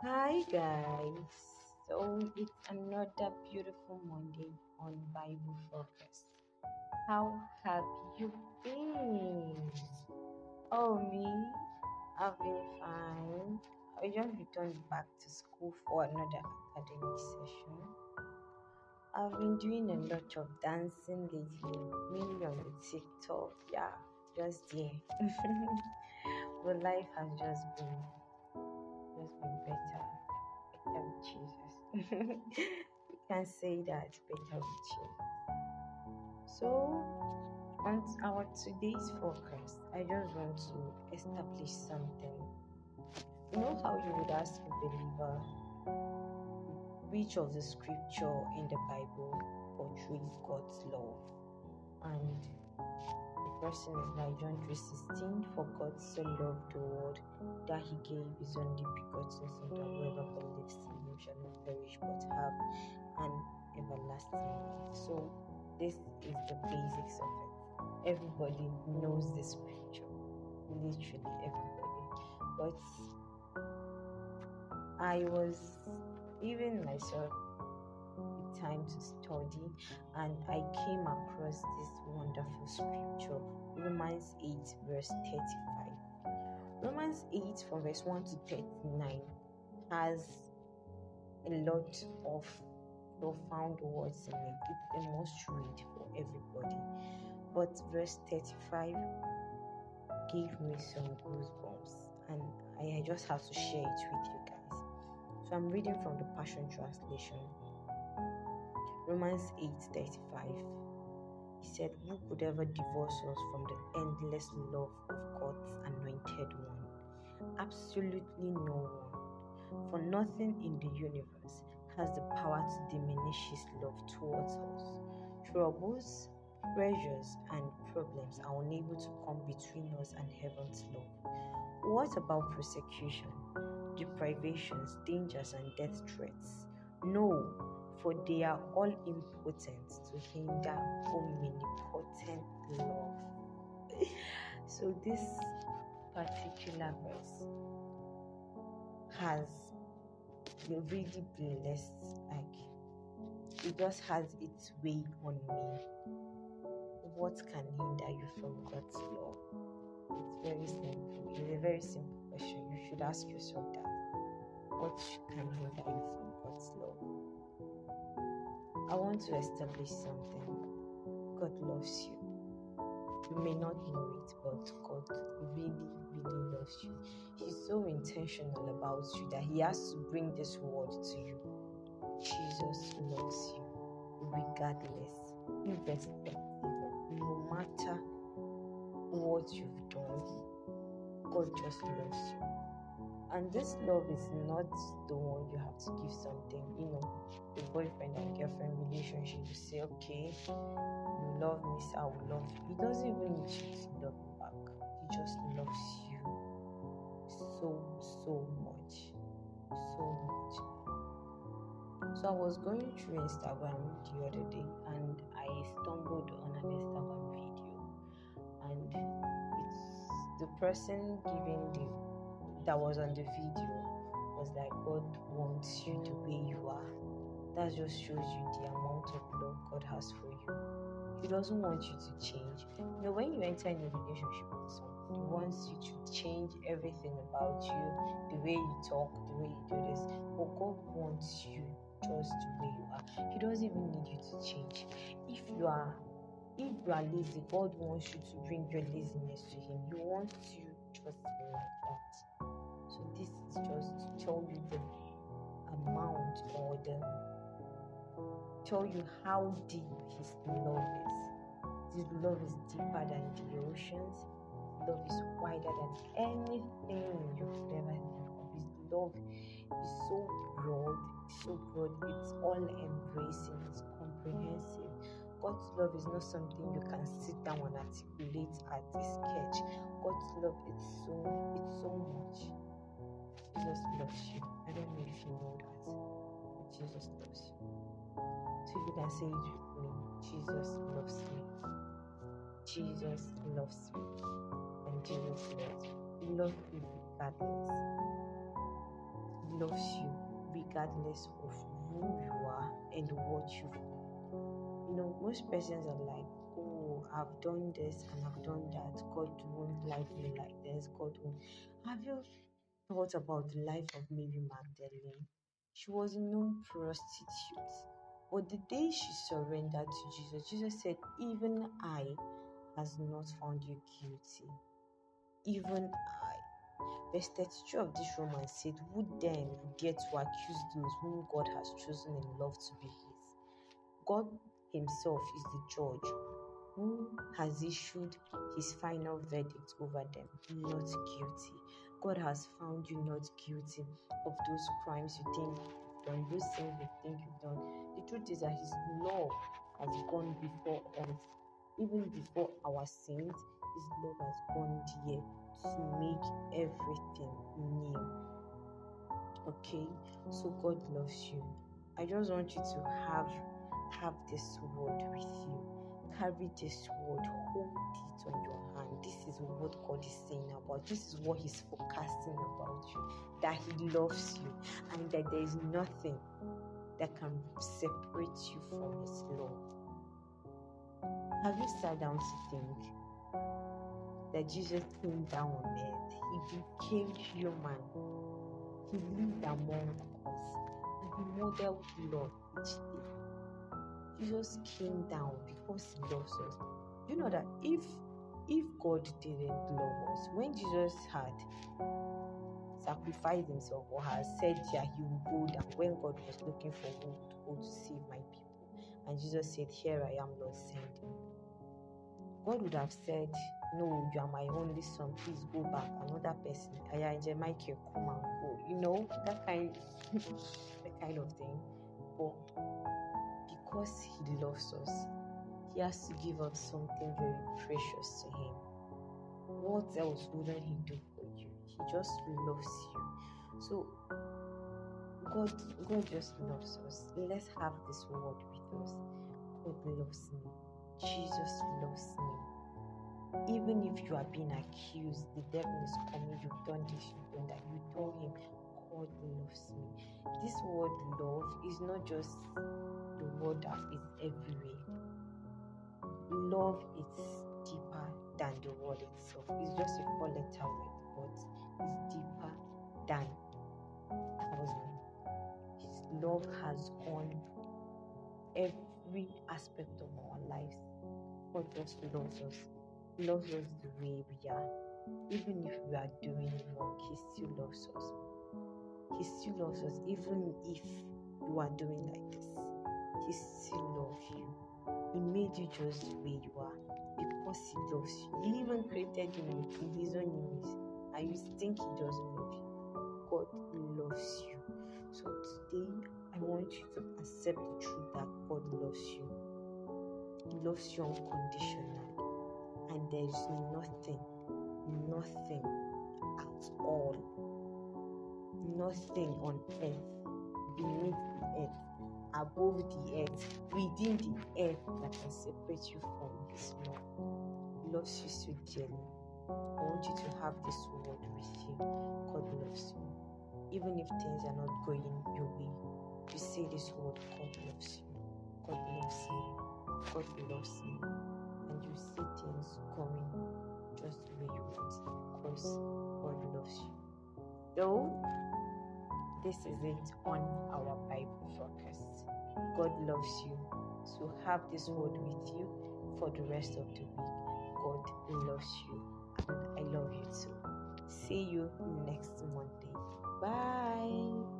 Hi guys. So it's another beautiful Monday on Bible Focus. How have you been? Oh me, I've been fine. I just returned back to school for another academic session. I've been doing a lot of dancing lately, mainly on the TikTok. Yeah, just there. but life has just been been better. Better with Jesus. you can say that better with Jesus. So on our today's focus, I just want to establish something. You know how you would ask a believer which of the scripture in the Bible portrays God's love. And is like John 3.16, for God so loved the world that he gave his only begotten son that whoever believes in him shall not perish but have an everlasting life. So this is the basics of it. Everybody knows this scripture. Literally everybody. But I was even myself time to study and I came across this wonderful scripture, Romans 8, verse 35. Romans 8, from verse 1 to 39, has a lot of profound words in it. It's a must read for everybody. But verse 35 gave me some goosebumps, and I just have to share it with you guys. So I'm reading from the Passion Translation. Romans 8:35. He said, Who could ever divorce us from the endless love of God's anointed one? Absolutely no one. For nothing in the universe has the power to diminish his love towards us. Troubles, pressures, and problems are unable to come between us and heaven's love. What about persecution? deprivations, dangers, and death threats. No, for they are all impotent to hinder omnipotent love. so, this particular verse has really blessed, like, it just has its way on me. What can hinder you from God's love? It's very simple. It's a very simple question. You should ask yourself that. What can hinder you from? I want to establish something. God loves you. You may not know it, but God really, really loves you. He's so intentional about you that He has to bring this word to you. Jesus loves you regardless, irrespective, no matter what you've done. God just loves you. And this love is not the one you have to give something, you know, the boyfriend and girlfriend relationship. You say, okay, you love me, so I will love you. He doesn't even need you to love him back. He just loves you so, so much. So much. So I was going through Instagram the other day and I stumbled on an Instagram video and it's the person giving the that was on the video was like God wants you the way you are. That just shows you the amount of love God has for you. He doesn't want you to change. You know, when you enter in a relationship with someone, He wants you to change everything about you, the way you talk, the way you do this. But God wants you just the way you are. He doesn't even need you to change. If you are if you are lazy, God wants you to bring your laziness to Him. He wants you just like that. So this is just to tell you the amount or the tell you how deep his love is. His love is deeper than the oceans. Love is wider than anything you've ever known of. His love is so broad, so broad, it's all embracing, it's comprehensive. God's love is not something you can sit down and articulate at a sketch. God's love is so it's so much. Jesus loves you. I don't know if you know that, Jesus loves you. So you can say it with me, Jesus loves me. Jesus loves me. And Jesus loves me. Loves you regardless. Loves you regardless of who you are and what you've done. You know, most persons are like, oh, I've done this and I've done that. God won't like me like this. God won't. Have you thought about the life of Mary Magdalene? She was a known prostitute. But the day she surrendered to Jesus, Jesus said, Even I has not found you guilty. Even I. Verse 32 of this Romans said, Who then will get to accuse those whom God has chosen in love to be his? God Himself is the judge who has issued his final verdict over them, not guilty. God has found you not guilty of those crimes you think you've done, those sins you think you've done. The truth is that His love has gone before us, even before our sins. His love has gone there to make everything new. Okay, so God loves you. I just want you to have have this word with you. Carry this word, hold it on your hand. This is what God is saying about. This is what He's forecasting about you. That He loves you and that there is nothing that can separate you from His love. Have you sat down to think that Jesus came down on earth? He became human. He lived among us and He modeled love each day. Jesus came down because he loves us. You know that if if God didn't love us, when Jesus had sacrificed himself or has said yeah he will go down when God was looking for who to go to save my people, and Jesus said, Here I am, Lord, send. God would have said, No, you are my only son, please go back. Another person, I am Michael, come and go. You know, that kind that kind of thing. But because He loves us, He has to give us something very precious to Him. What else wouldn't He do for you? He just loves you. So, God, God just loves us. Let's have this word with us. God loves me. Jesus loves me. Even if you are being accused, the devil is coming, you've done this, you've done that, you told him, God loves me. This word love is not just the word that is everywhere. Love is deeper than the word itself. It's just a four letter word, but it's deeper than thousand. His love has gone every aspect of our lives. God just loves us. He loves us the way we are. Even if we are doing wrong, He still loves us. He still loves us, even if you are doing like this. He still loves you. He made you just the way you are because He loves you. He even created you in His own image, and you think He doesn't love you. God loves you. So today, I want you to accept the truth that God loves you. He loves you unconditionally, and there is nothing, nothing at all, nothing on earth, beneath the earth, above the earth, within the earth that can separate you from His love. Loves you so dearly. I want you to have this word with you. God loves you. Even if things are not going your way, you say this word God loves you. God loves you. God loves you. And you see things going just the way you want because God loves you. Though this is it on our Bible Focus. God loves you. So have this word with you for the rest of the week. God loves you. And I love you too. See you next Monday. Bye.